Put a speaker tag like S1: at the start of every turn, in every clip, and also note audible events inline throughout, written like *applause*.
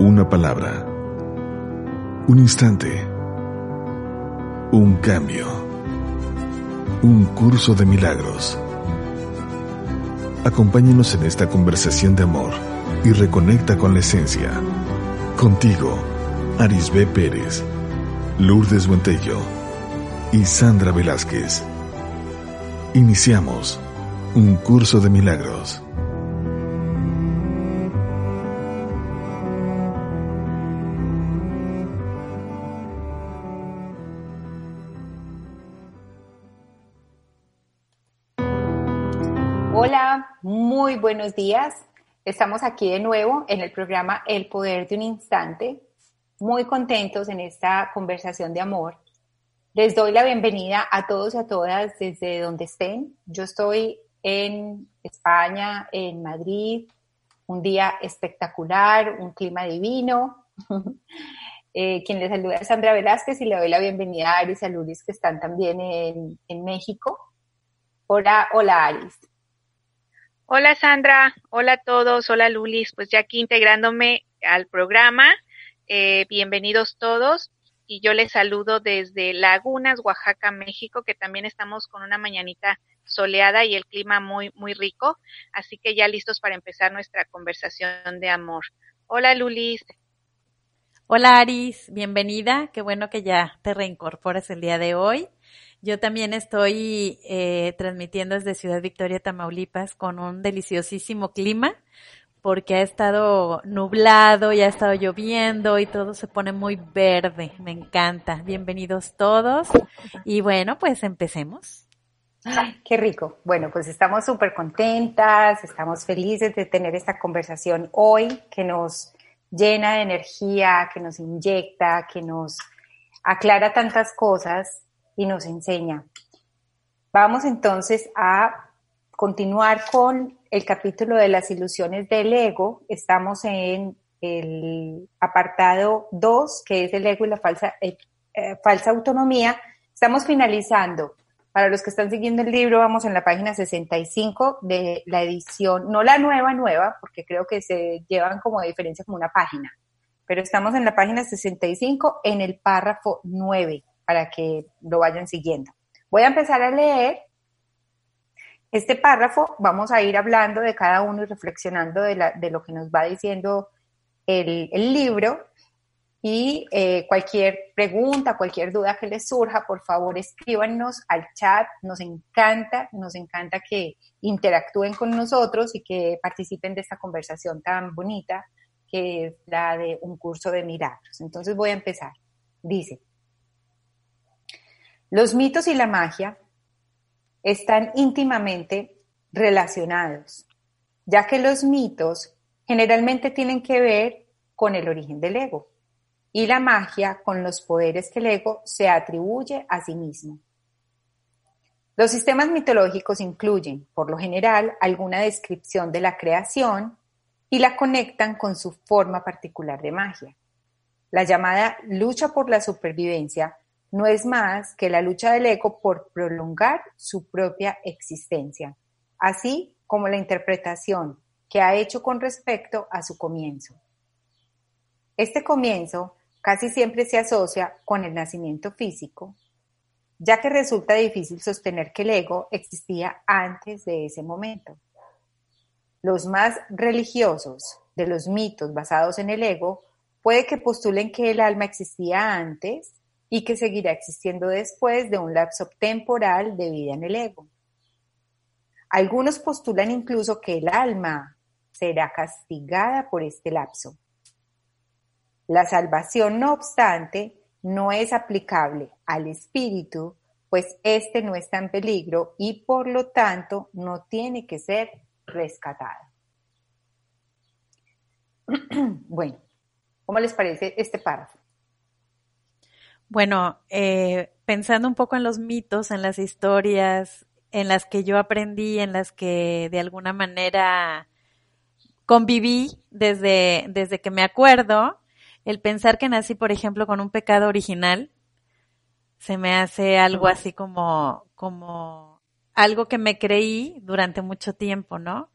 S1: Una palabra. Un instante. Un cambio. Un curso de milagros. Acompáñenos en esta conversación de amor y reconecta con la esencia. Contigo, Arisbe Pérez, Lourdes Buentello y Sandra Velázquez. Iniciamos un curso de milagros.
S2: Buenos días. Estamos aquí de nuevo en el programa El Poder de un Instante, muy contentos en esta conversación de amor. Les doy la bienvenida a todos y a todas desde donde estén. Yo estoy en España, en Madrid, un día espectacular, un clima divino. *laughs* Eh, quien les saluda es Sandra Velázquez y le doy la bienvenida a Aris y a Luris que están también en, en México. Hola, hola Aris.
S3: Hola Sandra, hola a todos, hola Lulis, pues ya aquí integrándome al programa, eh, bienvenidos todos. Y yo les saludo desde Lagunas, Oaxaca, México, que también estamos con una mañanita soleada y el clima muy, muy rico, así que ya listos para empezar nuestra conversación de amor. Hola Lulis.
S4: Hola Aris, bienvenida, qué bueno que ya te reincorporas el día de hoy. Yo también estoy eh, transmitiendo desde Ciudad Victoria, Tamaulipas, con un deliciosísimo clima, porque ha estado nublado y ha estado lloviendo y todo se pone muy verde. Me encanta. Bienvenidos todos. Y bueno, pues empecemos.
S2: Ay, qué rico. Bueno, pues estamos súper contentas, estamos felices de tener esta conversación hoy que nos llena de energía, que nos inyecta, que nos aclara tantas cosas y nos enseña. Vamos entonces a continuar con el capítulo de las ilusiones del ego. Estamos en el apartado 2, que es el ego y la falsa, eh, eh, falsa autonomía. Estamos finalizando. Para los que están siguiendo el libro, vamos en la página 65 de la edición, no la nueva, nueva, porque creo que se llevan como de diferencia como una página, pero estamos en la página 65 en el párrafo 9 para que lo vayan siguiendo. Voy a empezar a leer este párrafo, vamos a ir hablando de cada uno y reflexionando de, lo que nos va diciendo el, libro y eh, cualquier pregunta, cualquier duda que les surja, por favor escríbanos al chat. Nos encanta, nos encanta que interactúen con nosotros y que participen de esta conversación tan bonita que es la de un curso de milagros. Entonces voy a empezar. Dice, los mitos y la magia están íntimamente relacionados, ya que los mitos generalmente tienen que ver con el origen del ego y la magia con los poderes que el ego se atribuye a sí mismo. Los sistemas mitológicos incluyen, por lo general, alguna descripción de la creación y la conectan con su forma particular de magia. La llamada lucha por la supervivencia no es más que la lucha del ego por prolongar su propia existencia, así como la interpretación que ha hecho con respecto a su comienzo. Este comienzo casi siempre se asocia con el nacimiento físico, ya que resulta difícil sostener que el ego existía antes de ese momento. Los más religiosos de los mitos basados en el ego puede que postulen que el alma existía antes y que seguirá existiendo después de un lapso temporal de vida en el ego. Algunos postulan incluso que el alma será castigada por este lapso. La salvación, no obstante, no es aplicable al espíritu, pues éste no está en peligro y por lo tanto no tiene que ser rescatado. *clears throat* bueno, ¿cómo les parece este párrafo?
S4: Bueno, eh, pensando un poco en los mitos, en las historias, en las que yo aprendí, en las que de alguna manera conviví desde, desde que me acuerdo, el pensar que nací, por ejemplo, con un pecado original, se me hace algo así como, como algo que me creí durante mucho tiempo, ¿no?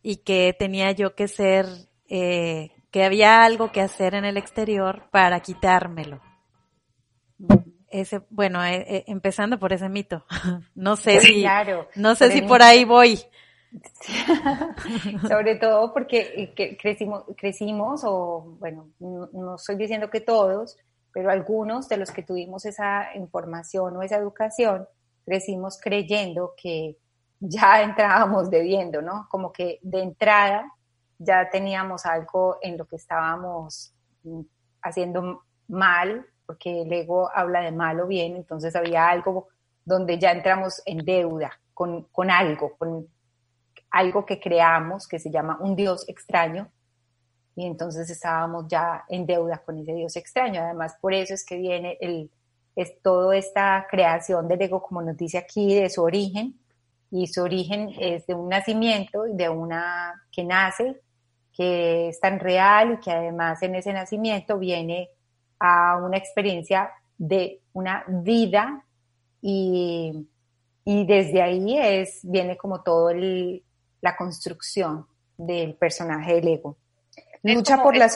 S4: Y que tenía yo que ser eh, que había algo que hacer en el exterior para quitármelo. Ese, bueno, eh, eh, empezando por ese mito. *laughs* no sé si, no sé si por ahí voy. *laughs*
S2: Sobre todo porque eh, crecimos, crecimos, o bueno, no, estoy diciendo que todos, pero algunos de los que tuvimos esa información o esa educación, crecimos creyendo que ya *laughs* entrábamos debiendo, ¿no? Como que de entrada ya teníamos algo en lo que estábamos mm, haciendo mal, porque el ego habla de mal o bien, entonces había algo donde ya entramos en deuda con, con algo, con algo que creamos que se llama un Dios extraño, y entonces estábamos ya en deuda con ese Dios extraño. Además, por eso es que viene el, es toda esta creación del ego, como nos dice aquí, de su origen, y su origen es de un nacimiento, de una que nace, que es tan real y que además en ese nacimiento viene a una experiencia de una vida y, y desde ahí es, viene como todo el, la construcción del personaje del ego.
S3: Lucha por la,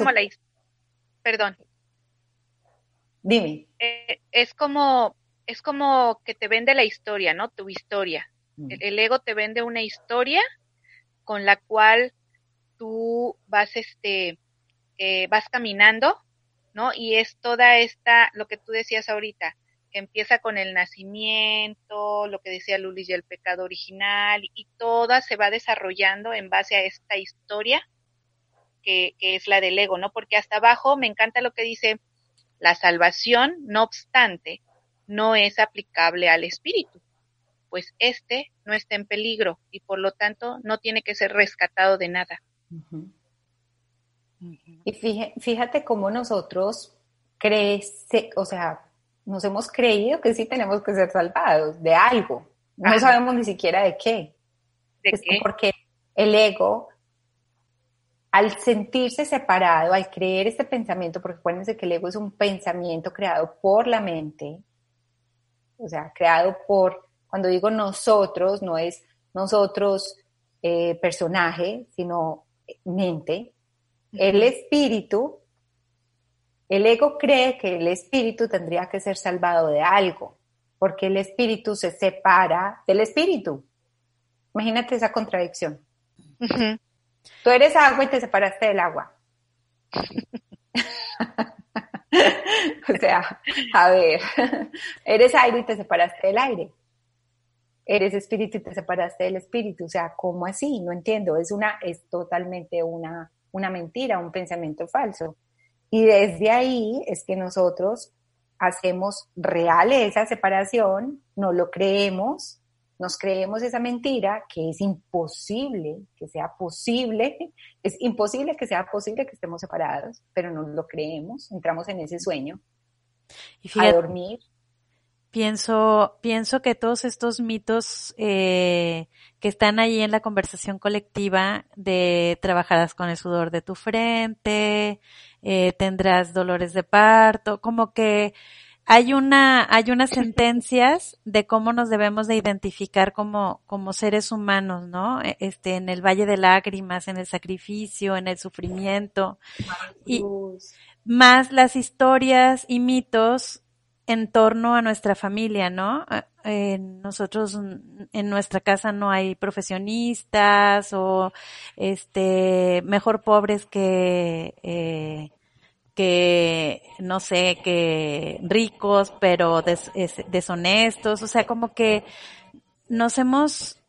S3: Perdón.
S2: Dime.
S3: Eh, es como es como que te vende la historia, ¿no? Tu historia. Mm. El, ego te vende una historia con la cual tú vas este eh, vas caminando, ¿no? Y es toda esta lo que tú decías ahorita, empieza con el nacimiento, lo que decía Lulis y el pecado original, y toda se va desarrollando en base a esta historia que, es la del ego, ¿no? Porque hasta abajo me encanta lo que dice, la salvación, no obstante, no es aplicable al espíritu, pues este no está en peligro y por lo tanto no tiene que ser rescatado de nada.
S2: Y fíjate, cómo nosotros crece, o sea, nos hemos creído que sí tenemos que ser salvados de algo. No sabemos ni siquiera de qué.
S3: ¿De qué?
S2: Porque el ego, al sentirse separado, al creer este pensamiento, porque acuérdense que el ego es un pensamiento creado por la mente, o sea, creado por, cuando digo nosotros, no es nosotros eh, personaje, sino mente. El espíritu el ego cree que el espíritu tendría que ser salvado de algo, porque el espíritu se separa del espíritu. Imagínate esa contradicción. Tú eres agua y te separaste del agua. *laughs* o sea, a ver, eres aire y te separaste del aire. Eres espíritu y te separaste del espíritu. O sea, ¿cómo así? No entiendo. Es una, es totalmente una, una mentira, un pensamiento falso. Y desde ahí es que nosotros hacemos real esa separación, no lo creemos, nos creemos esa mentira que es imposible que sea posible, *laughs* es imposible que sea posible que estemos separados, pero no lo creemos, entramos en ese sueño y a dormir.
S4: Pienso, pienso que todos estos mitos eh, que están ahí en la conversación colectiva de trabajarás con el sudor de tu frente, eh, tendrás dolores de parto, como que hay una, hay unas sentencias de cómo nos debemos de identificar como, como seres humanos, ¿no? E, este, en el valle de lágrimas, en el sacrificio, en el sufrimiento. Y más las historias y mitos en torno a nuestra familia, ¿no? Eh, nosotros en nuestra casa no hay profesionistas o este mejor pobres que eh, que no sé que ricos pero deshonestos. O sea como que nos hemos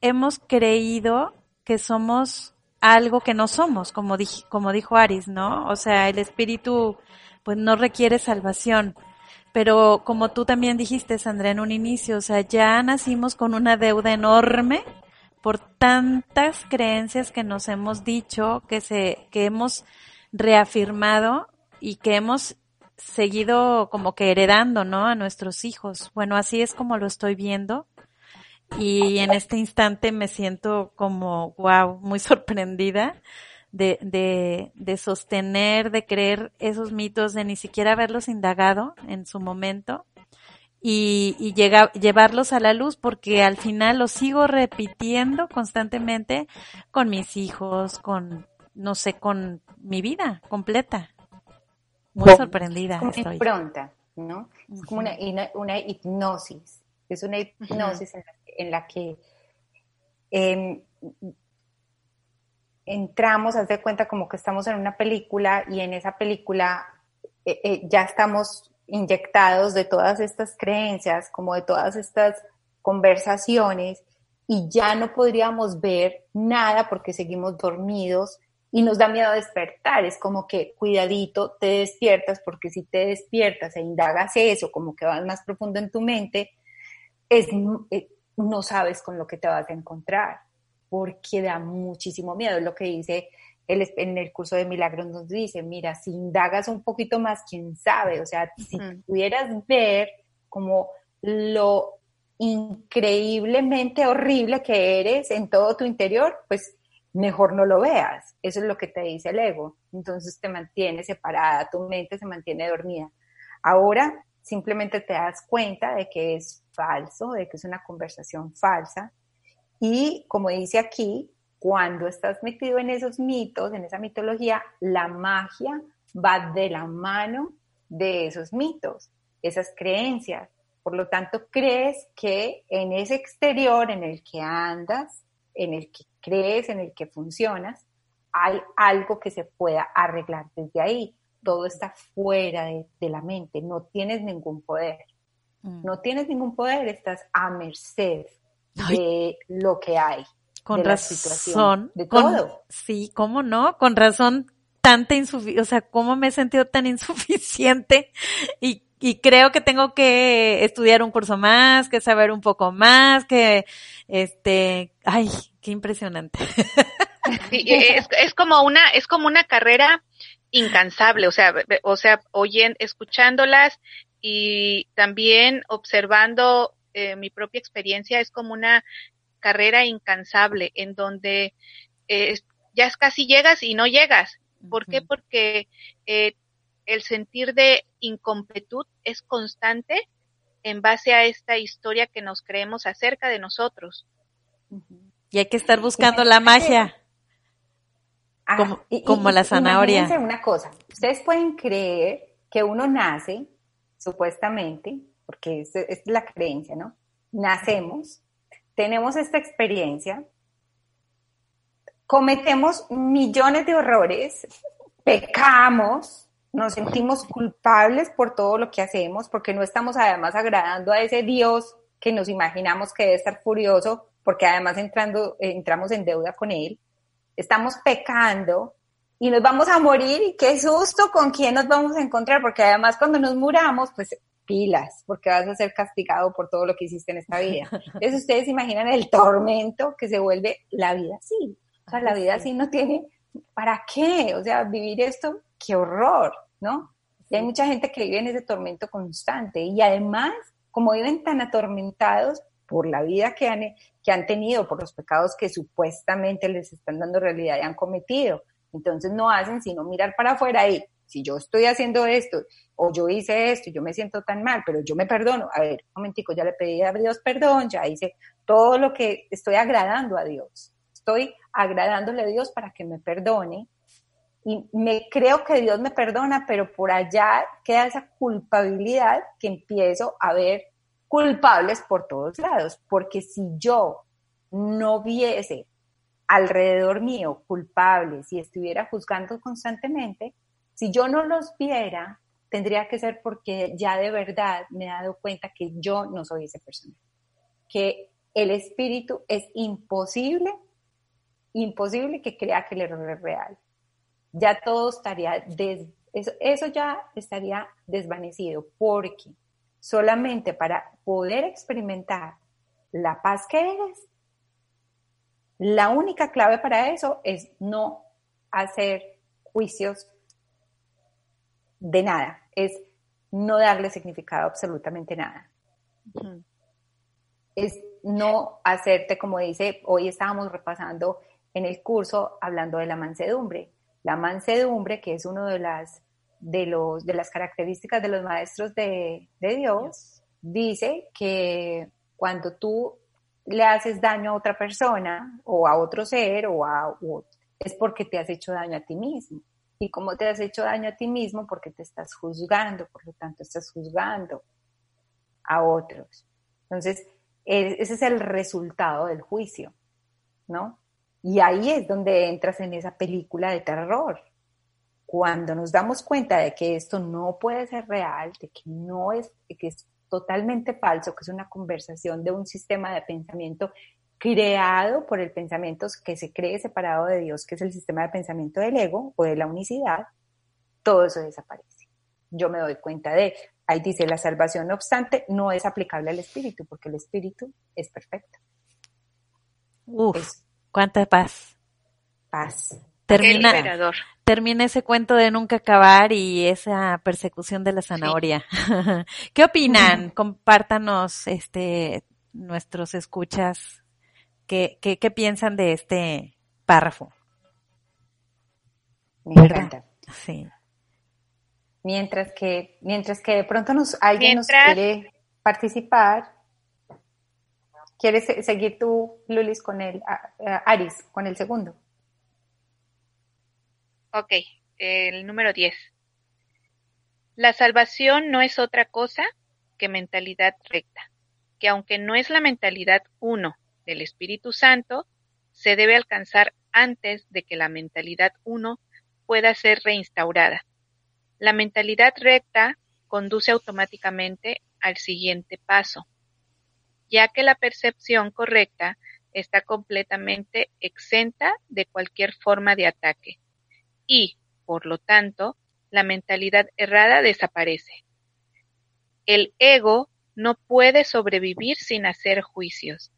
S4: hemos creído que somos algo que no somos como como dijo Aris no o sea el espíritu pues no requiere salvación pero como tú también dijiste, Sandra, en un inicio, o sea, ya nacimos con una deuda enorme por tantas creencias que nos hemos dicho, que se, que hemos reafirmado y que hemos seguido como que heredando, ¿no? A nuestros hijos. Bueno, así es como lo estoy viendo. Y en este instante me siento como, wow, muy *laughs* sorprendida de, de, de sostener, de creer esos mitos, de ni siquiera haberlos indagado en su momento y, y llega, llevarlos a la luz porque al final los sigo repitiendo constantemente con mis hijos, con, no sé, con mi vida completa. Muy sorprendida.
S2: Estoy. impronta, ¿no? Es como una, una, hipnosis. Es una hipnosis en, la, que em, entramos, haz de cuenta como que estamos en una película y en esa película eh, eh, ya estamos inyectados de todas estas creencias, como de todas estas conversaciones y ya no podríamos ver nada porque seguimos dormidos y nos da miedo despertar. Es como que cuidadito, te despiertas porque si te despiertas e indagas eso, como que vas más profundo en tu mente, es, eh, no sabes con lo que te vas a encontrar porque da muchísimo miedo. Es lo que dice el, en el curso de milagros, nos dice, mira, si indagas un poquito más, quién sabe, o sea, si pudieras ver como lo increíblemente horrible que eres en todo tu interior, pues mejor no lo veas. Eso es lo que te dice el ego. Entonces te mantiene separada, tu mente se mantiene dormida. Ahora simplemente te das cuenta de que es falso, de que es una conversación falsa, y como dice aquí, cuando estás metido en esos mitos, en esa mitología, la magia va de la mano de esos mitos, esas creencias. Por lo tanto, crees que en ese exterior en el que andas, en el que crees, en el que funcionas, hay algo que se pueda arreglar desde ahí. Todo está fuera de, la mente, no tienes ningún poder. Mm. No tienes ningún poder, estás a merced de lo que hay.
S4: Con razón. de todo. Sí, ¿cómo no? Con razón tanta insuficiencia, o sea, cómo me he sentido tan *laughs* insuficiente y, y creo que tengo que estudiar un curso más, que saber un poco más, que, este, ay, qué impresionante. *laughs*
S3: es, es como una, es como una carrera incansable, o sea, o sea, oyendo, escuchándolas y también observando eh, mi propia experiencia es como una carrera incansable en donde eh, ya casi llegas y no llegas. ¿Por qué? Porque eh, el sentir de incompletud es constante en base a esta historia que nos creemos acerca de nosotros.
S4: Y hay que estar buscando la magia.
S2: Ah, como, como la zanahoria. una cosa, ustedes pueden creer que uno nace, supuestamente, porque es, es la creencia, ¿no? Nacemos, tenemos esta experiencia, cometemos millones de horrores, pecamos, nos sentimos culpables por todo lo que hacemos, porque no estamos además agradando a ese Dios que nos imaginamos que debe estar furioso, porque además entrando, entramos en deuda con Él. Estamos pecando y nos vamos a morir y qué susto con quién nos vamos a encontrar, porque además cuando nos muramos, pues pilas, porque vas a ser castigado por todo lo que hiciste en esta vida. Entonces ustedes imaginan el tormento que se vuelve la vida así. O sea, la vida así no tiene, ¿para qué? O sea, vivir esto, qué horror, ¿no? Y hay mucha gente que vive en ese tormento constante y además, como viven tan atormentados por la vida que han, que han tenido, por los pecados que supuestamente les están dando realidad y han cometido, entonces no hacen sino mirar para afuera y si yo estoy haciendo esto o yo hice esto yo me siento tan mal, pero yo me perdono, a ver, un momentico, ya le pedí a Dios perdón, ya hice todo lo que estoy agradando a Dios, estoy agradándole a Dios para que me perdone y me creo que Dios me perdona, pero por allá queda esa culpabilidad que empiezo a ver culpables por todos lados, porque si yo no viese alrededor mío culpables y estuviera juzgando constantemente, si yo no los viera, tendría que ser porque ya de verdad me he dado cuenta que yo no soy esa persona. Que el espíritu es imposible, imposible que crea que el error es real. Ya todo estaría, eso, eso ya estaría desvanecido porque solamente para poder experimentar la paz que eres, la única clave para eso es no hacer juicios de nada, es no darle significado a absolutamente nada. Es no hacerte, como dice, hoy estábamos repasando en el curso hablando de la mansedumbre. La mansedumbre, que es una de las, de los, de las características de los maestros de, Dios, dice que cuando tú le haces daño a otra persona o a otro ser o a es porque te has hecho daño a ti mismo. Y como te has hecho daño a ti mismo, porque te estás juzgando, por lo tanto estás juzgando a otros. Entonces, e, ese es el resultado del juicio, ¿no? Y ahí es donde entras en esa película de terror. Cuando nos damos cuenta de que esto no puede ser real, de que no es, que es totalmente falso, que es una conversación de un sistema de pensamiento creado por el pensamiento que se cree separado de Dios, que es el sistema de pensamiento del ego o de la unicidad, todo eso desaparece. Yo me doy cuenta de, ahí dice, la salvación, no obstante, no es aplicable al espíritu, porque el espíritu es perfecto.
S4: Uf, cuánta paz.
S2: Paz.
S4: Termina, termina ese cuento de nunca acabar y esa persecución de la zanahoria. *laughs* ¿Qué opinan? *laughs* Compártanos, este, nuestros escuchas ¿Qué, qué, piensan de este párrafo?
S2: Me encanta. Sí. Mientras que, mientras que de pronto nos, alguien nos quiere participar, ¿quieres seguir tú, Lulis, con el, Aris, con el segundo?
S3: Ok, el número 10. La salvación no es otra cosa que mentalidad recta, que aunque no es la mentalidad uno, del Espíritu Santo se debe alcanzar antes de que la mentalidad uno pueda ser reinstaurada. La mentalidad recta conduce automáticamente al siguiente paso, ya que la percepción correcta está completamente exenta de cualquier forma de ataque y, por lo tanto, la mentalidad errada desaparece. El ego no puede sobrevivir sin hacer juicios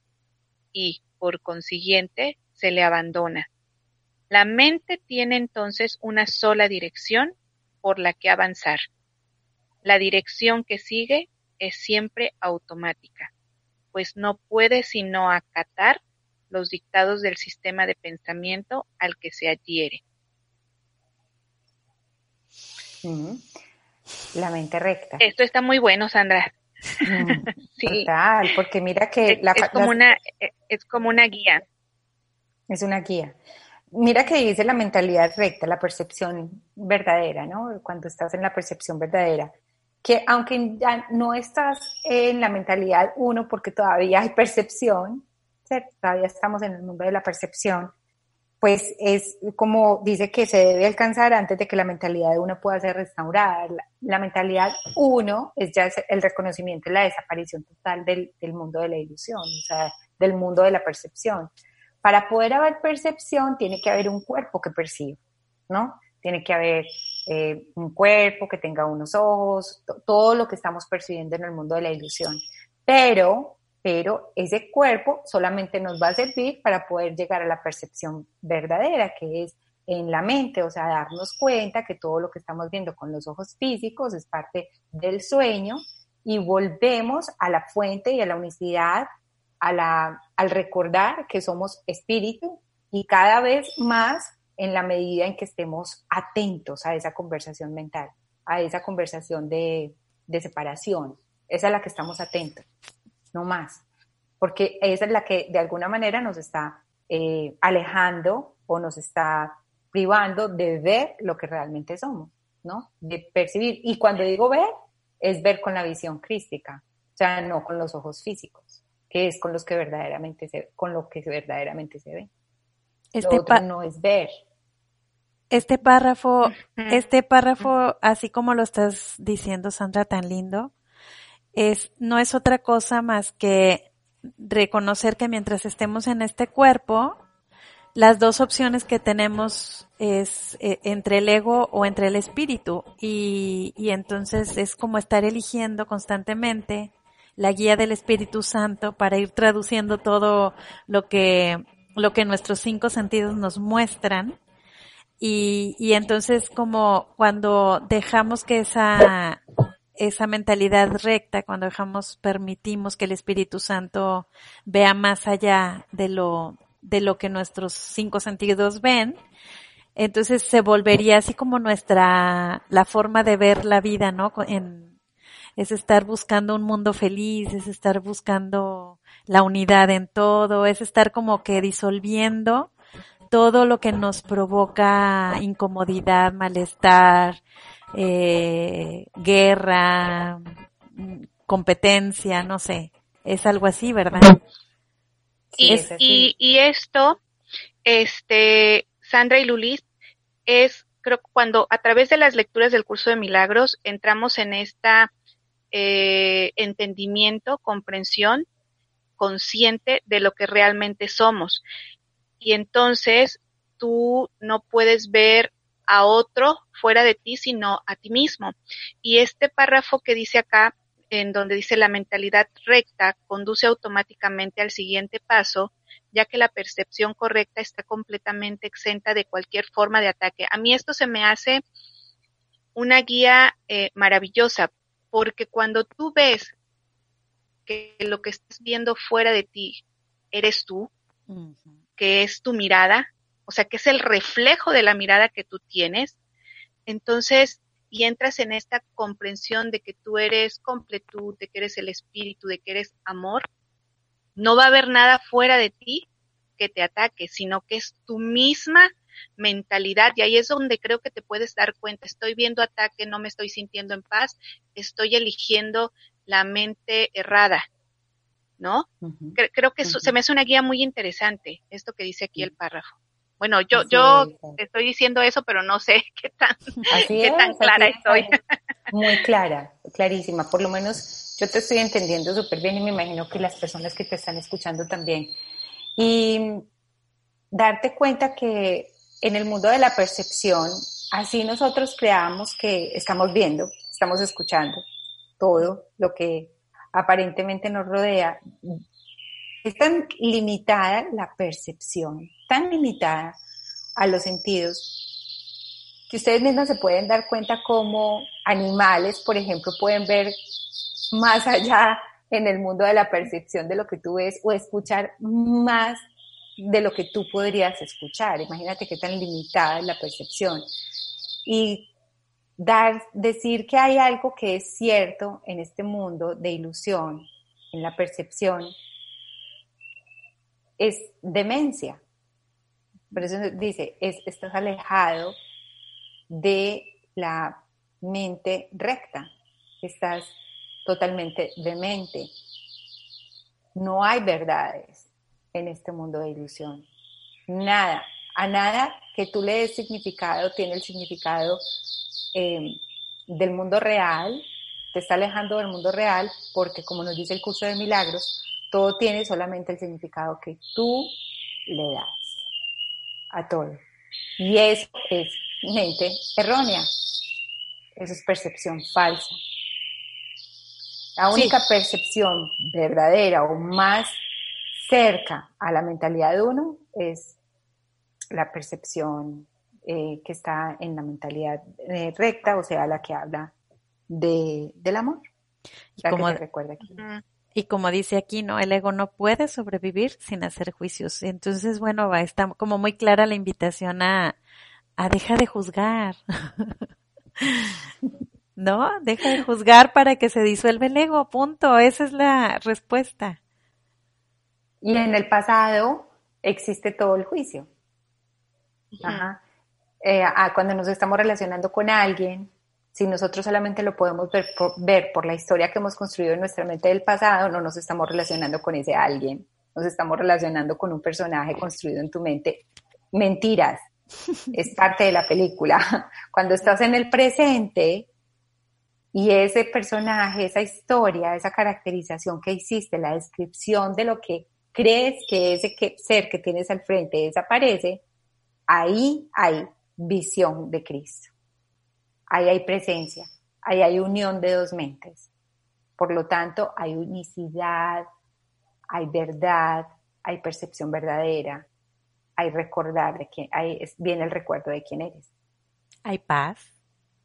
S3: y, por consiguiente, se le abandona. La mente tiene entonces una sola dirección por la que avanzar. La dirección que sigue es siempre automática, pues no puede sino acatar los dictados del sistema de pensamiento al que se adhiere.
S2: La mente recta.
S3: Esto está muy bueno, Sandra.
S2: Sí. Total, porque mira que
S3: la, es como una e, es como una guía.
S2: Es una guía. Mira que dice la mentalidad recta, la percepción verdadera, ¿no? Cuando estás en la percepción verdadera, que aunque ya no estás en la mentalidad uno, porque todavía hay percepción, todavía estamos en el mundo de la percepción, pues es como dice que se debe alcanzar antes de que la mentalidad de uno pueda ser restaurada. La, mentalidad uno es ya el reconocimiento y la desaparición total del, mundo de la ilusión, o sea, del mundo de la percepción. Para poder haber percepción tiene que haber un cuerpo que perciba, ¿no? Tiene que haber eh, un cuerpo que tenga unos ojos, todo lo que estamos percibiendo en el mundo de la ilusión. Pero pero ese cuerpo solamente nos va a servir para poder llegar a la percepción verdadera, que es en la mente, o sea, darnos cuenta que todo lo que estamos viendo con los ojos físicos es parte del sueño y volvemos a la fuente y a la unicidad, a al recordar que somos espíritu y cada vez más en la medida en que estemos atentos a esa conversación mental, a esa conversación de, separación. Esa es la que estamos atentos no más, porque esa es la que de alguna manera nos está eh, alejando o nos está privando de ver lo que realmente somos, ¿no? De percibir. Y cuando digo ver, es ver con la visión crística, o sea, no con los ojos físicos, que es con los que verdaderamente se, con lo que verdaderamente se ve. Este lo no es ver.
S4: Este párrafo, este párrafo, así como lo estás diciendo, Sandra, tan lindo, es, no es otra cosa más que reconocer que mientras estemos en este cuerpo, las dos opciones que tenemos es eh, entre el ego o entre el espíritu. Y, y entonces es como estar eligiendo constantemente la guía del Espíritu Santo para ir traduciendo todo lo que lo que nuestros cinco sentidos nos muestran. Y, y entonces como cuando dejamos que esa esa mentalidad recta, cuando dejamos, permitimos que el Espíritu Santo vea más allá de lo, de lo que nuestros cinco sentidos ven, entonces se volvería así como nuestra, la forma de ver la vida, ¿no? En, es estar buscando un mundo feliz, es estar buscando la unidad en todo, es estar como que disolviendo todo lo que nos provoca incomodidad, malestar, eh, guerra, competencia, no sé, es algo así, ¿verdad?
S3: Y, y, y esto, este, Sandra y Lulis, es, creo, cuando a través de las lecturas del curso de milagros entramos en esta eh, entendimiento, comprensión consciente de lo que realmente somos. Y entonces tú no puedes ver a otro fuera de ti, sino a ti mismo. Y este párrafo que dice acá, en donde dice la mentalidad recta conduce automáticamente al siguiente paso, ya que la percepción correcta está completamente exenta de cualquier forma de ataque. A mí esto se me hace una guía eh, maravillosa, porque cuando tú ves que lo que estás viendo fuera de ti eres tú, que es tu mirada, o sea, que es el reflejo de la mirada que tú tienes, entonces, y entras en esta comprensión de que tú eres completud, de que eres el espíritu, de que eres amor, no va a haber nada fuera de ti que te ataque, sino que es tu misma mentalidad. Y ahí es donde creo que te puedes dar cuenta, estoy viendo ataque, no me estoy sintiendo en paz, estoy eligiendo la mente errada, ¿no? creo que se me hace una guía muy interesante, esto que dice aquí el párrafo. Bueno, yo, yo estoy diciendo eso, pero no sé *laughs* qué tan, qué tan clara estoy.
S2: Muy clara, clarísima. Por lo menos yo te estoy entendiendo súper bien y me imagino que las personas que te están escuchando también. Y darte cuenta que en el mundo de la percepción, así nosotros creamos que estamos viendo, estamos escuchando todo lo que aparentemente nos rodea. Es tan limitada la percepción, tan limitada a los sentidos, que ustedes mismos se pueden dar cuenta como animales, por ejemplo, pueden ver más allá en el mundo de la percepción de lo que tú ves o escuchar más de lo que tú podrías escuchar. Imagínate qué tan limitada es la percepción. Y dar, decir que hay algo que es cierto en este mundo de ilusión, en la percepción, es demencia. Por eso dice, es, estás alejado de la mente recta, estás totalmente demente. No hay verdades en este mundo de ilusión. Nada, a nada que tú le des significado tiene el significado eh, del mundo real, te está alejando del mundo real porque como nos dice el curso de milagros, todo tiene solamente el significado que tú le das a todo. Y eso es mente errónea, eso es percepción falsa. La única percepción verdadera o más cerca a la mentalidad de uno es la percepción eh, que está en la mentalidad eh, recta, o sea, la que habla de, del amor.
S4: Y como, recuerda aquí. Y como dice aquí, ¿no? El ego no puede sobrevivir sin hacer juicios. Entonces, bueno, va, está como muy clara la invitación a, a dejar de juzgar. *laughs* ¿no? Deja de juzgar para que se disuelva el ego, punto. Esa es la respuesta.
S2: Y en el pasado existe todo el juicio. Ajá. Eh, cuando nos estamos relacionando con alguien, si nosotros solamente lo podemos ver por, ver por la historia que hemos construido en nuestra mente del pasado, no nos estamos relacionando con ese alguien, nos estamos relacionando con un personaje construido en tu mente. Mentiras, *laughs* es parte de la película. *laughs* Cuando estás en el presente, y ese personaje, esa historia, esa caracterización que hiciste, la descripción de lo que crees que ese ser que tienes al frente desaparece, ahí hay visión de Cristo. Ahí hay presencia, ahí hay unión de dos mentes. Por lo tanto, hay unicidad, hay verdad, hay percepción verdadera, hay recordar de quién, hay, viene el recuerdo de quién eres.
S4: Hay paz.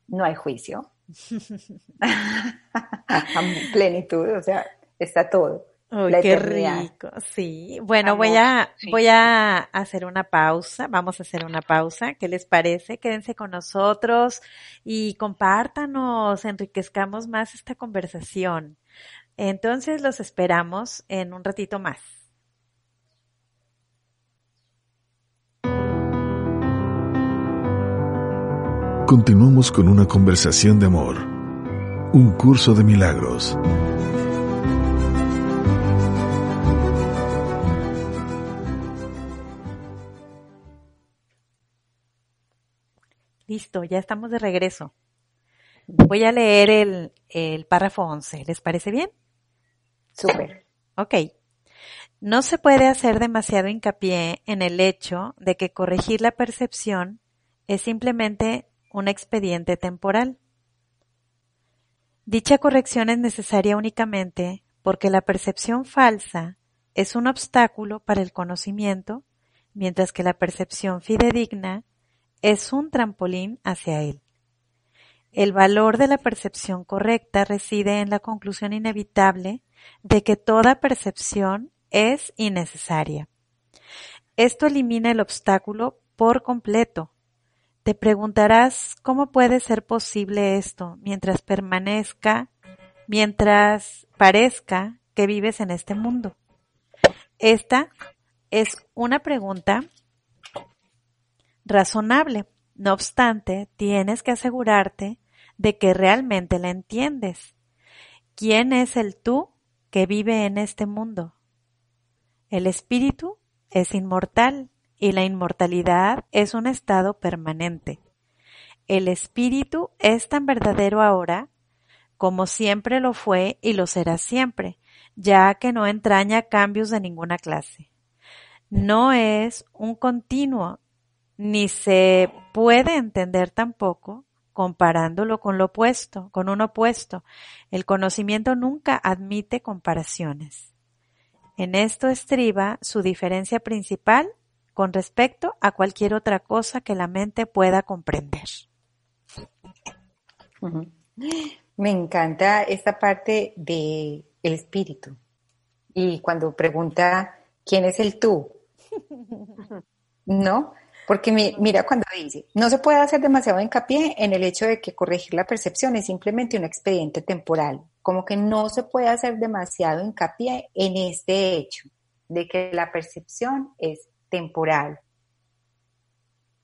S2: No hay juicio. *laughs* plenitud, o sea, está todo.
S4: Uy, qué rico. Sí. Bueno, voy a voy a hacer una pausa. Vamos a hacer una pausa. ¿Qué les parece? Quédense con nosotros y compártanos, enriquezcamos más esta conversación. Entonces los esperamos en un ratito más.
S1: Continuamos con una conversación de amor, un curso de milagros.
S4: Listo, ya estamos de regreso. Voy a leer el, el párrafo 11. ¿Les parece bien?
S2: Súper.
S4: Ok. No se puede hacer demasiado hincapié en el hecho de que corregir la percepción es simplemente un expediente temporal. Dicha corrección es necesaria únicamente porque la percepción falsa es un obstáculo para el conocimiento, mientras que la percepción fidedigna es un trampolín hacia él. El valor de la percepción correcta reside en la conclusión inevitable de que toda percepción es innecesaria. Esto elimina el obstáculo por completo. Te preguntarás cómo puede ser posible esto mientras permanezca, mientras parezca que vives en este mundo. Esta es una pregunta razonable. No obstante, tienes que asegurarte de que realmente la entiendes. ¿Quién es el tú que vive en este mundo? El espíritu es inmortal y la inmortalidad es un estado permanente. El espíritu es tan verdadero ahora como siempre lo fue y lo será siempre, ya que no entraña cambios de ninguna clase. No es un continuo ni se puede entender tampoco comparándolo con lo opuesto, con un opuesto. El conocimiento nunca admite comparaciones. En esto estriba su diferencia principal con respecto a cualquier otra cosa que la mente pueda comprender.
S2: Me encanta esta parte del espíritu. Y cuando pregunta quién es el tú, *laughs* ¿no? Porque mira cuando dice, no se puede hacer demasiado hincapié en el hecho de que corregir la percepción es simplemente un expediente temporal, como que no se puede hacer demasiado hincapié en este hecho de que la percepción es temporal.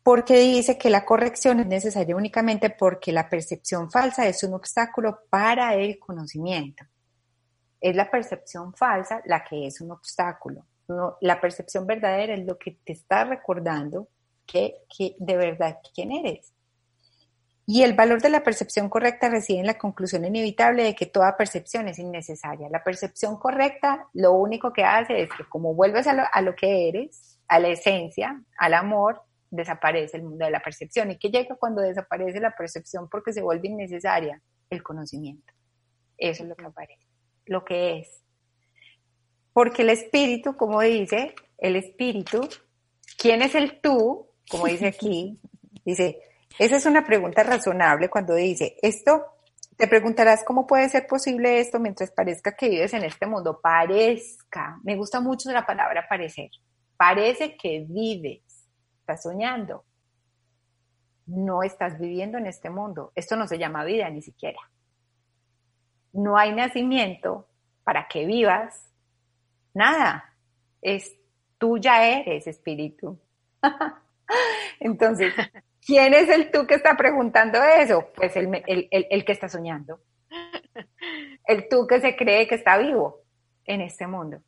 S2: Porque dice que la corrección es necesaria únicamente porque la percepción falsa es un obstáculo para el conocimiento. Es la percepción falsa la que es un obstáculo. la percepción verdadera es lo que te está recordando que, de verdad quién eres. Y el valor de la percepción correcta reside en la conclusión inevitable de que toda percepción es innecesaria. La percepción correcta lo único que hace es que como vuelves a lo, a lo que eres, a la esencia, al amor, desaparece el mundo de la percepción. ¿Y qué llega cuando desaparece la percepción porque se vuelve innecesaria? El conocimiento. Eso es lo que aparece, lo que es. Porque el espíritu, como dice, el espíritu, ¿quién es el tú? Como dice aquí, dice, esa es una pregunta razonable cuando dice, esto, te preguntarás cómo puede ser posible esto mientras parezca que vives en este mundo. Parezca, me gusta mucho la palabra parecer. Parece que vives, estás soñando. No estás viviendo en este mundo. Esto no se llama vida ni siquiera. No hay nacimiento para que vivas. Nada. Es, tú ya eres espíritu. *laughs* Entonces, ¿quién es el tú que está preguntando eso? Pues el, que está soñando. El tú que se cree que está vivo en este mundo.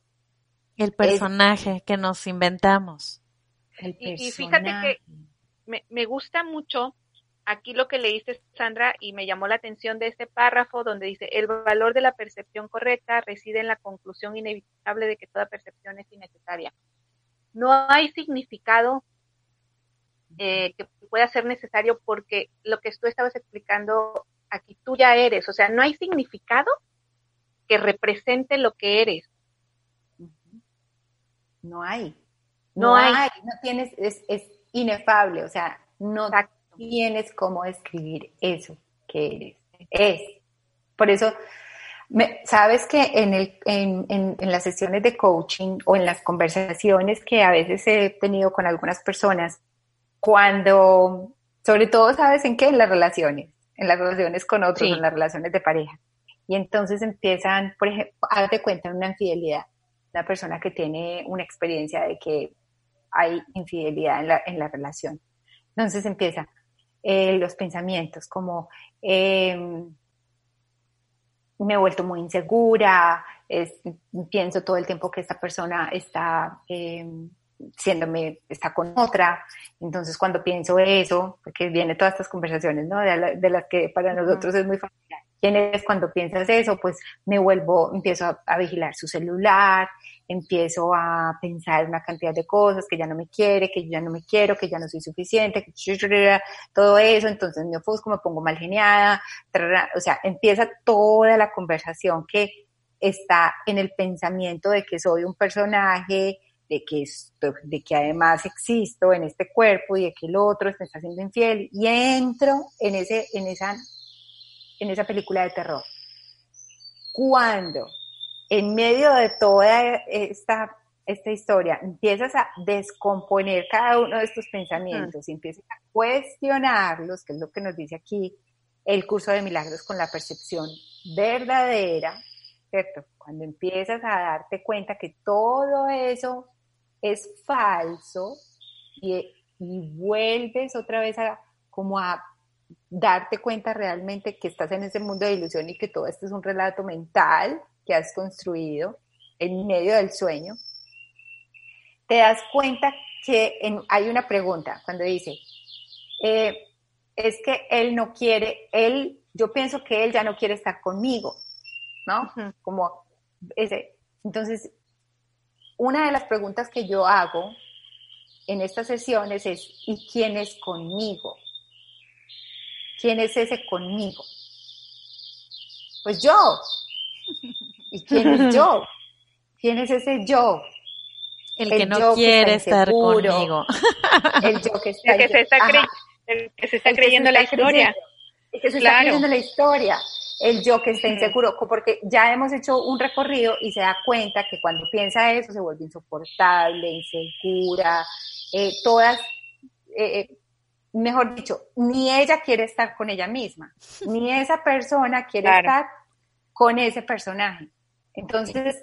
S4: El personaje que nos inventamos.
S3: y, fíjate que me, me, gusta mucho aquí lo que leíste, Sandra, y me llamó la atención de este párrafo donde dice, el valor de la percepción correcta reside en la conclusión inevitable de que toda percepción es innecesaria. No hay significado eh, que pueda ser necesario porque lo que tú estabas explicando aquí tú ya eres, o sea, no hay significado que represente lo que eres.
S2: No hay. No, hay. No tienes, es, inefable, o sea, no tienes cómo describir eso que eres. Es. Por eso, sabes que en, el, en, en, las sesiones de coaching o en las conversaciones que a veces he tenido con algunas personas, cuando, sobre todo, ¿sabes en qué? En las relaciones, en las relaciones con otros, en las relaciones de pareja. Y entonces empiezan, por ejemplo, hazte cuenta una infidelidad, una persona que tiene una experiencia de que hay infidelidad en la, en la relación. Entonces empieza, eh, los pensamientos, como em, me he vuelto muy insegura, pienso todo el tiempo que esta persona está eh, siéndome, está con otra. Entonces, cuando pienso eso, porque viene todas estas conversaciones, ¿no? De, las que para nosotros es muy familiar. ¿Quién es cuando piensas eso? Pues me vuelvo, empiezo a, vigilar su celular, empiezo a pensar una cantidad de cosas, que ya no me quiere, que yo ya no me quiero, que ya no soy suficiente, que todo eso, entonces me ofusco, me pongo mal geniada, o sea, empieza toda la conversación que está en el pensamiento de que soy un personaje, de que, esto, de que además existo en este cuerpo y de que el otro me está siendo infiel y entro en, ese, en, esa, en esa película de terror. Cuando en medio de toda esta, esta historia empiezas a descomponer cada uno de estos pensamientos y empiezas a cuestionarlos, que es lo que nos dice aquí el curso de milagros con la percepción verdadera, ¿cierto? Cuando empiezas a darte cuenta que todo eso es falso y, vuelves otra vez a como a darte cuenta realmente que estás en ese mundo de ilusión y que todo esto es un relato mental que has construido en medio del sueño, te das cuenta que hay una pregunta cuando dice, eh, es que él no quiere, él, yo pienso que él ya no quiere estar conmigo, ¿no? Como ese. Entonces, una de las preguntas que yo hago en estas sesiones es, ¿y quién es conmigo? ¿Quién es ese conmigo? Pues yo. *laughs* ¿Y quién es yo? ¿Quién es ese yo?
S4: El, que no quiere estar conmigo. *laughs*
S2: El yo que, está,
S3: que se está, que se está creyendo la historia.
S2: El que se está creyendo la historia el yo que está inseguro, porque ya hemos hecho un recorrido y se da cuenta que cuando piensa eso se vuelve insoportable, insegura, eh, todas, eh, eh, mejor dicho, ni ella quiere estar con ella misma, *laughs* ni esa persona quiere estar con ese personaje. Entonces,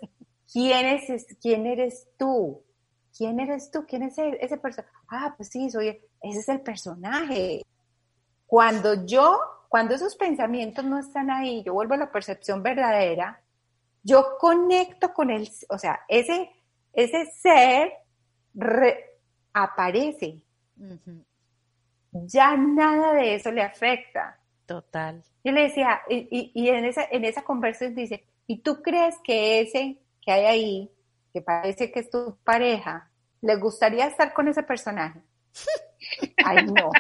S2: ¿quién, es, ¿quién eres tú? ¿Quién eres tú? ¿Quién es ese, ese personaje? Ah, pues sí, soy, ese es el personaje. Cuando yo cuando esos pensamientos no están ahí, yo vuelvo a la percepción verdadera, yo conecto con el, o sea, ese, ese ser aparece. Ya nada de eso le afecta.
S4: Total.
S2: Yo le decía, y, y, en, esa, en esa conversación dice, ¿y tú crees que ese que hay ahí, que parece que es tu pareja, le gustaría estar con ese personaje? *laughs* Ay, no.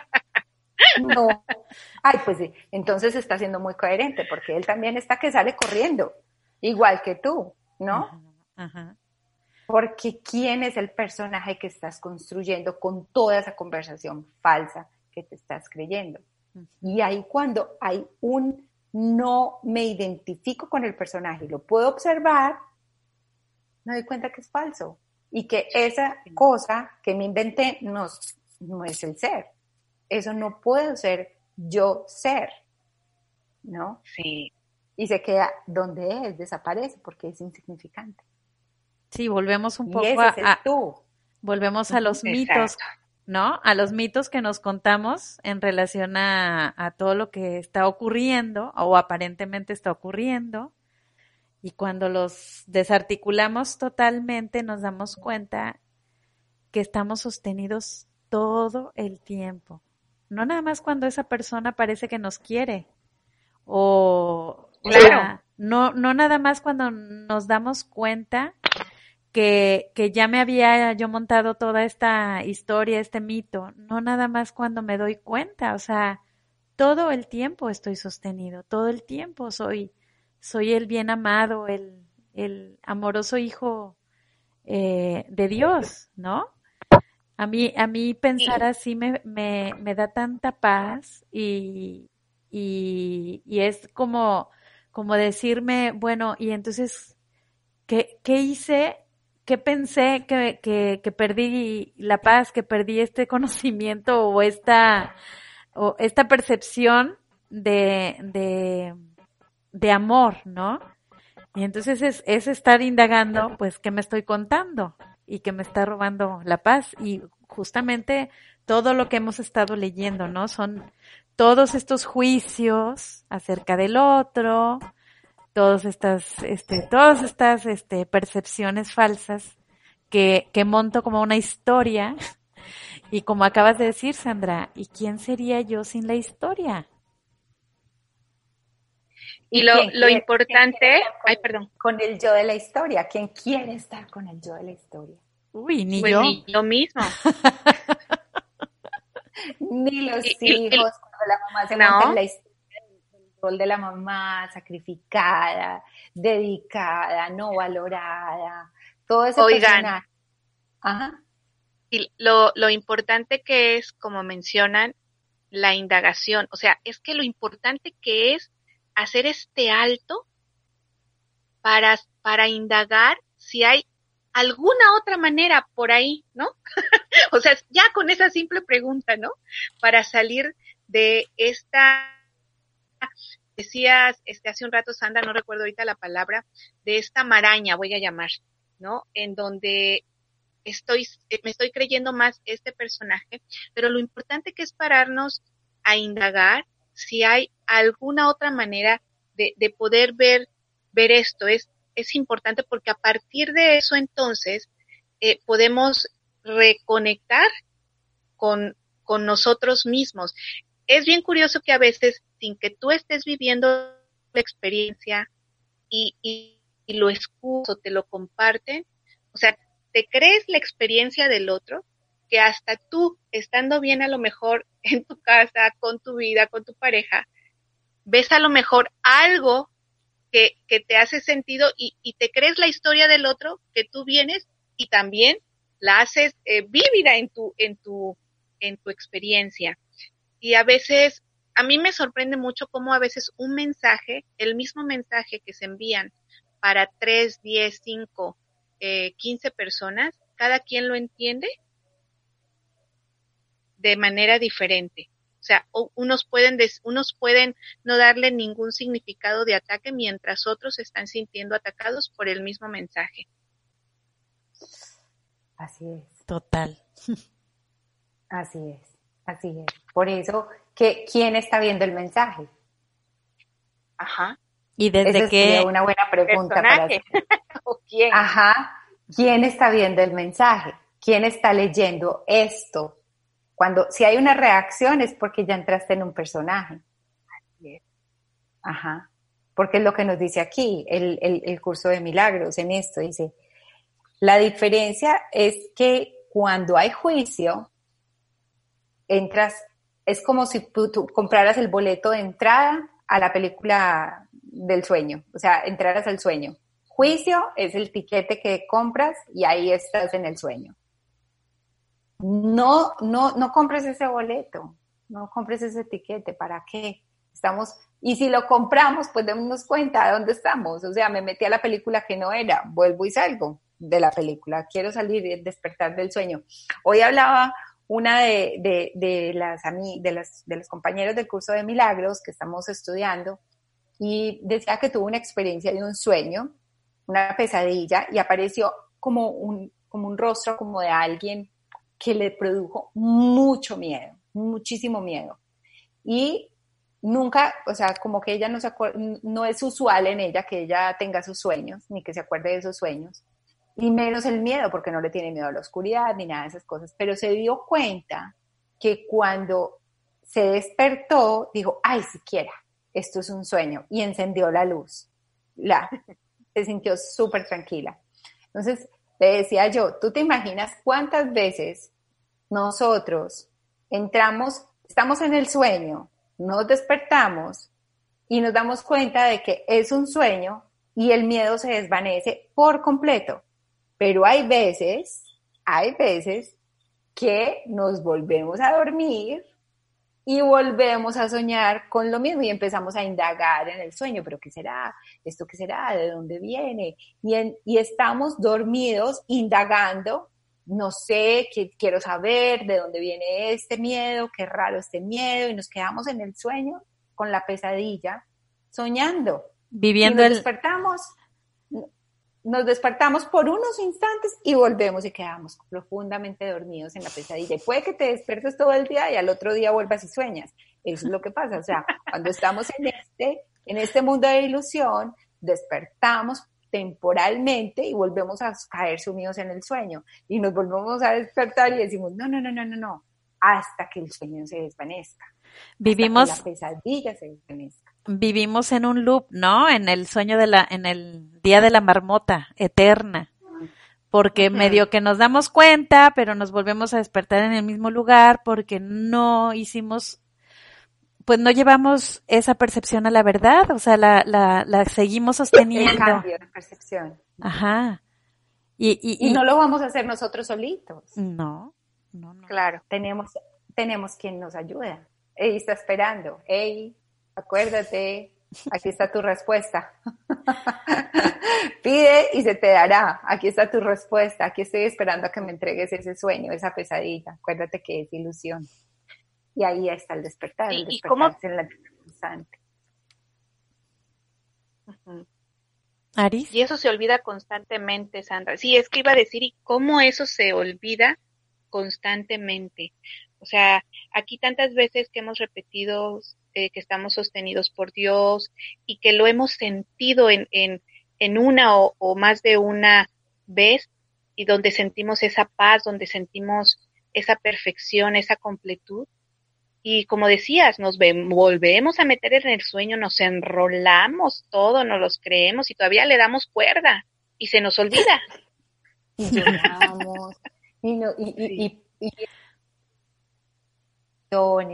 S2: No. Ay, pues sí. Entonces está siendo muy coherente porque él también está que sale corriendo, igual que tú, ¿no? Porque ¿quién es el personaje que estás construyendo con toda esa conversación falsa que te estás creyendo? Y ahí cuando hay un no me identifico con el personaje, lo puedo observar, me doy cuenta que es falso y que esa cosa que me inventé no, no es el ser eso no puede ser yo ser, ¿no?
S3: Sí.
S2: Y se queda donde es, desaparece porque es insignificante.
S4: Sí, volvemos un poco a, tú. volvemos a los mitos, ¿no? A los mitos que nos contamos en relación a, a todo lo que está ocurriendo o aparentemente está ocurriendo. Y cuando los desarticulamos totalmente, nos damos cuenta que estamos sostenidos todo el tiempo no nada más cuando esa persona parece que nos quiere. O, no, no nada más cuando nos damos cuenta que, que ya me había yo montado toda esta historia, este mito. No nada más cuando me doy cuenta. O sea, todo el tiempo estoy sostenido, todo el tiempo soy, soy el bien amado, el, el amoroso hijo eh, de Dios, ¿no? A mí, a mí pensar así me, me, me da tanta paz y, y, y, es como, como decirme, bueno, y entonces, ¿qué, qué hice? ¿Qué pensé que, que, que perdí la paz, que perdí este conocimiento o esta, o esta percepción de, de, de amor, ¿no? Y entonces es, es estar indagando, pues, ¿qué me estoy contando? Y que me está robando la paz y justamente todo lo que hemos estado leyendo, ¿no? Son, todos estos juicios acerca del otro, todas estas, este, todas estas, este, percepciones falsas que, que monto como una historia. *laughs* Y como acabas de decir, Sandra, ¿y quién sería yo sin la historia?
S3: Y lo, lo importante, ay, perdón.
S2: Con el yo de la historia. ¿Quién quiere estar con el yo de la historia?
S4: Uy, ni
S3: Pues
S4: yo.
S3: ni yo mismo. *laughs*
S2: Ni los
S3: Y- y-
S2: hijos, cuando la mamá se
S3: No.
S2: monta en la historia del rol de la mamá, sacrificada, dedicada, no valorada, todo ese
S3: Oigan.
S2: personaje. Ajá.
S3: Y lo, lo importante que es, como mencionan, la indagación. O sea, es que lo importante que es hacer este alto para, para indagar si hay alguna otra manera por ahí, ¿no? *laughs* o sea, ya con esa simple pregunta, ¿no? Para salir de esta, decías este, hace un rato, Sandra, no recuerdo ahorita la palabra, de esta maraña, voy a llamar, ¿no? En donde estoy, eh, me estoy creyendo más este personaje, pero lo importante que es pararnos a indagar si hay alguna otra manera de, de poder ver, ver esto. Es, es importante porque a partir de eso entonces eh, podemos reconectar con, con nosotros mismos. Es bien curioso que a veces, sin que tú estés viviendo la experiencia y, y, y lo escucho, te lo comparten, o sea, te crees la experiencia del otro, que hasta tú, estando bien a lo mejor *laughs* en tu casa, con tu vida, con tu pareja, ves a lo mejor algo que, que te hace sentido y, y, te crees la historia del otro, que tú vienes y también la haces eh, vívida en tu, en tu, en tu experiencia. Y a veces, a mí me sorprende mucho cómo a veces un mensaje, el mismo mensaje que se envían para 3, 10, 5, eh, 15 personas, cada quien lo entiende de manera diferente. O sea, unos pueden, unos pueden no darle ningún significado de ataque mientras otros están sintiendo atacados por el mismo mensaje.
S2: Así es.
S4: Total. *laughs*
S2: Así es, así es. Por eso, que, ¿quién está viendo el mensaje?
S3: Ajá.
S4: Y desde
S2: Esa
S4: que...
S2: una buena pregunta para *laughs*
S3: ¿O quién?
S2: Ajá. ¿Quién está viendo el mensaje? ¿Quién está leyendo esto? Cuando, si hay una reacción es porque ya entraste en un personaje. Ajá. Porque es lo que nos dice aquí, el, el, el curso de milagros en esto. Dice, la diferencia es que cuando hay juicio, entras, es como si tú, tú, compraras el boleto de entrada a la película del sueño, o sea, entraras al sueño. Juicio es el tiquete que compras y ahí estás en el sueño. No, no, no compres ese boleto, no compres ese tiquete, ¿para qué? Estamos, y si lo compramos, pues démonos cuenta de dónde estamos. O sea, me metí a la película que no era, vuelvo y salgo de la película, quiero salir y despertar del sueño. Hoy hablaba una de, de, de, las, de, las, de los compañeros del curso de milagros que estamos estudiando y decía que tuvo una experiencia de un sueño, una pesadilla, y apareció como un, como un rostro como de alguien que le produjo mucho miedo, muchísimo miedo. Y nunca, o sea, como que ella no es usual en ella que ella tenga sus sueños, ni que se acuerde de esos sueños, y menos el miedo, porque no le tiene miedo a la oscuridad ni nada de esas cosas, pero se dio cuenta que cuando se despertó, dijo, ay, siquiera, esto es un sueño, y encendió la luz. La, se sintió súper tranquila. Entonces, le decía yo, ¿tú te imaginas cuántas veces nosotros entramos, estamos en el sueño, nos despertamos y nos damos cuenta de que es un sueño y el miedo se desvanece por completo? Pero hay veces, hay veces que nos volvemos a dormir y volvemos a soñar con lo mismo y empezamos a indagar en el sueño, pero ¿qué será? ¿Esto qué será? ¿De dónde viene? Y, y estamos dormidos indagando, no sé, qué, quiero saber de dónde viene este miedo, qué raro este miedo, y nos quedamos en el sueño con la pesadilla, soñando.
S4: Viviendo
S2: y nos
S4: el...
S2: despertamos nos despertamos por unos instantes y volvemos y quedamos profundamente dormidos en la pesadilla. Y puede que te despiertes todo el día y al otro día vuelvas y sueñas. Eso es lo que pasa. O sea, cuando estamos en este, en este mundo de ilusión, despertamos temporalmente y volvemos a caer sumidos en el sueño. Y nos volvemos a despertar y decimos, no, no, no, no, no, no, hasta que el sueño se desvanezca.
S4: Vivimos.
S2: la pesadilla se desvanezca
S4: vivimos en un loop, ¿no? En el sueño de la, en el día de la marmota eterna. Porque medio que nos damos cuenta, pero nos volvemos a despertar en el mismo lugar porque no hicimos, pues no llevamos esa percepción a la verdad, o sea, la, la, la seguimos sosteniendo. El
S2: cambio de percepción.
S4: Ajá.
S2: Y, y, y, no lo vamos a hacer nosotros solitos.
S4: No, no, no.
S2: Claro, tenemos, tenemos quien nos ayuda. Ey, está esperando. Ey, acuérdate, aquí está tu respuesta. *laughs* Pide y se te dará. Aquí está tu respuesta. Aquí estoy esperando a que me entregues ese sueño, esa pesadilla. Acuérdate que es ilusión. Y ahí está el despertar, el
S3: ¿Y cómo?
S2: en la constante.
S3: Aris. Y eso se olvida constantemente, Sandra. Sí, es que iba a decir, ¿y cómo eso se olvida constantemente? O sea, aquí tantas veces que hemos repetido eh, que estamos sostenidos por Dios y que lo hemos sentido en, en, en una o, o, más de una vez y donde sentimos esa paz, donde sentimos esa perfección, esa completud. Y como decías, nos volvemos a meter en el sueño, nos enrolamos todo, nos los creemos y todavía le damos cuerda y se nos olvida. *laughs*
S2: Y lloramos. y, no, y, y, y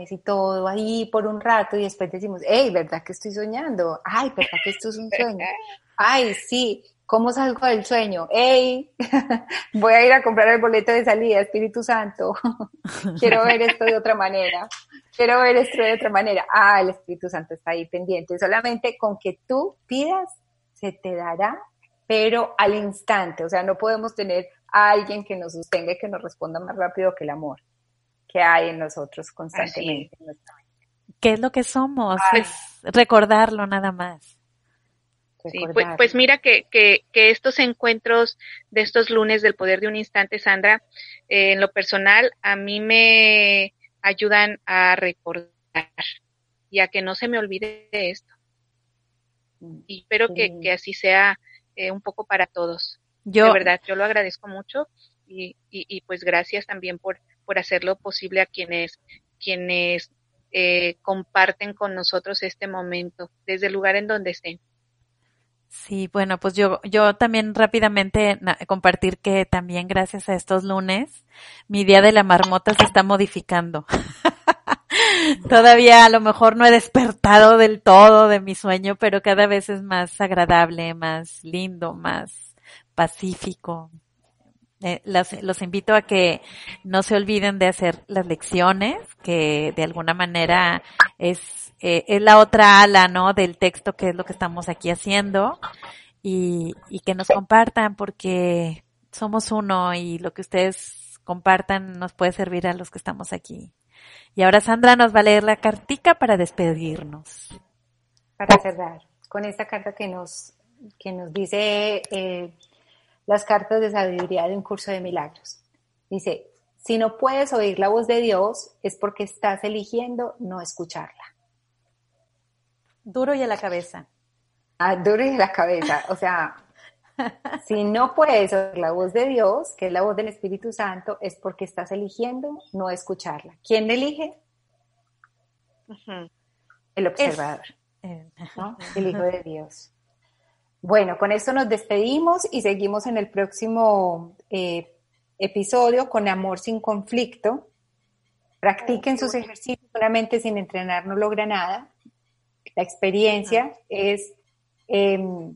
S2: y todo ahí por un rato y después decimos, hey, ¿verdad que estoy soñando? Ay, ¿verdad que esto es un sueño? *laughs* Ay, sí, ¿cómo salgo del sueño? Hey, *laughs* voy a ir a comprar el boleto de salida, Espíritu Santo. *laughs* Quiero ver esto de otra manera. Quiero ver esto de otra manera. Ah, el Espíritu Santo está ahí pendiente. Solamente con que tú pidas, se te dará, pero al instante. O sea, no podemos tener a alguien que nos sostenga y que nos responda más rápido que el amor que hay en nosotros constantemente.
S4: ¿Qué es lo que somos? Pues recordarlo nada más.
S3: Sí, pues, pues, mira que, que, que, estos encuentros de estos lunes del poder de un instante, Sandra, eh, en lo personal, a mí me ayudan a recordar y a que no se me olvide de esto. Mm, y espero que, que, así sea eh, un poco para todos. Yo, de verdad, yo lo agradezco mucho y, y, y pues gracias también por, por hacerlo posible a quienes, quienes eh, comparten con nosotros este momento, desde el lugar en donde estén.
S4: Sí, bueno, pues yo, yo también rápidamente compartir que también gracias a estos lunes, mi día de la marmota se está modificando. *laughs* Todavía a lo mejor no he despertado del todo de mi sueño, pero cada vez es más agradable, más lindo, más pacífico, eh, los, invito a que no se olviden de hacer las lecciones, que de alguna manera es, eh, es la otra ala, ¿no? Del texto que es lo que estamos aquí haciendo y, y que nos compartan porque somos uno y lo que ustedes compartan nos puede servir a los que estamos aquí. Y ahora Sandra nos va a leer la cartica para despedirnos.
S2: Para cerrar, con esta carta que nos, que nos dice eh, las cartas de sabiduría de un curso de milagros. Dice, si no puedes oír la voz de Dios es porque estás eligiendo no escucharla.
S4: Duro y a la cabeza.
S2: Ah, duro y a la cabeza. O sea, *laughs* si no puedes oír la voz de Dios, que es la voz del Espíritu Santo, es porque estás eligiendo no escucharla. ¿Quién elige? El observador. *laughs* El Hijo de Dios. Bueno, con esto nos despedimos y seguimos en el próximo eh, episodio con Amor sin conflicto. Practiquen sus ejercicios, solamente sin entrenar no logra nada. La experiencia es, em,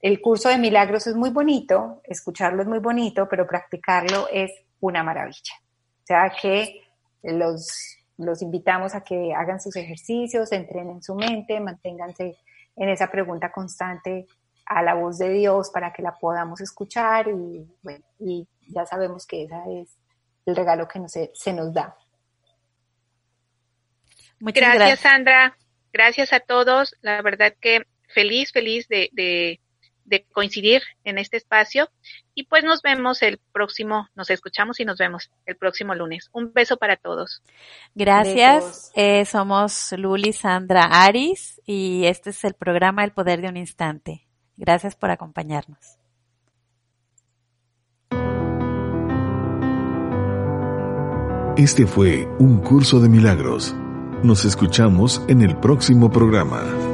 S2: el curso de milagros es muy bonito, escucharlo es muy bonito, pero practicarlo es una maravilla. O sea que los, los invitamos a que hagan sus ejercicios, entrenen su mente, manténganse en esa pregunta constante a la voz de Dios para que la podamos escuchar y, bueno, y ya sabemos que ese es el regalo que nos, se nos da.
S3: Muchas gracias, gracias, Sandra. Gracias a todos. La verdad que feliz, feliz de, de, de coincidir en este espacio y pues nos vemos el próximo, nos escuchamos y nos vemos el próximo lunes. Un beso para todos.
S4: Gracias. Eh, somos Luli Sandra Aris y este es el programa El Poder de un Instante. Gracias por acompañarnos.
S1: Este fue un curso de milagros. Nos escuchamos en el próximo programa.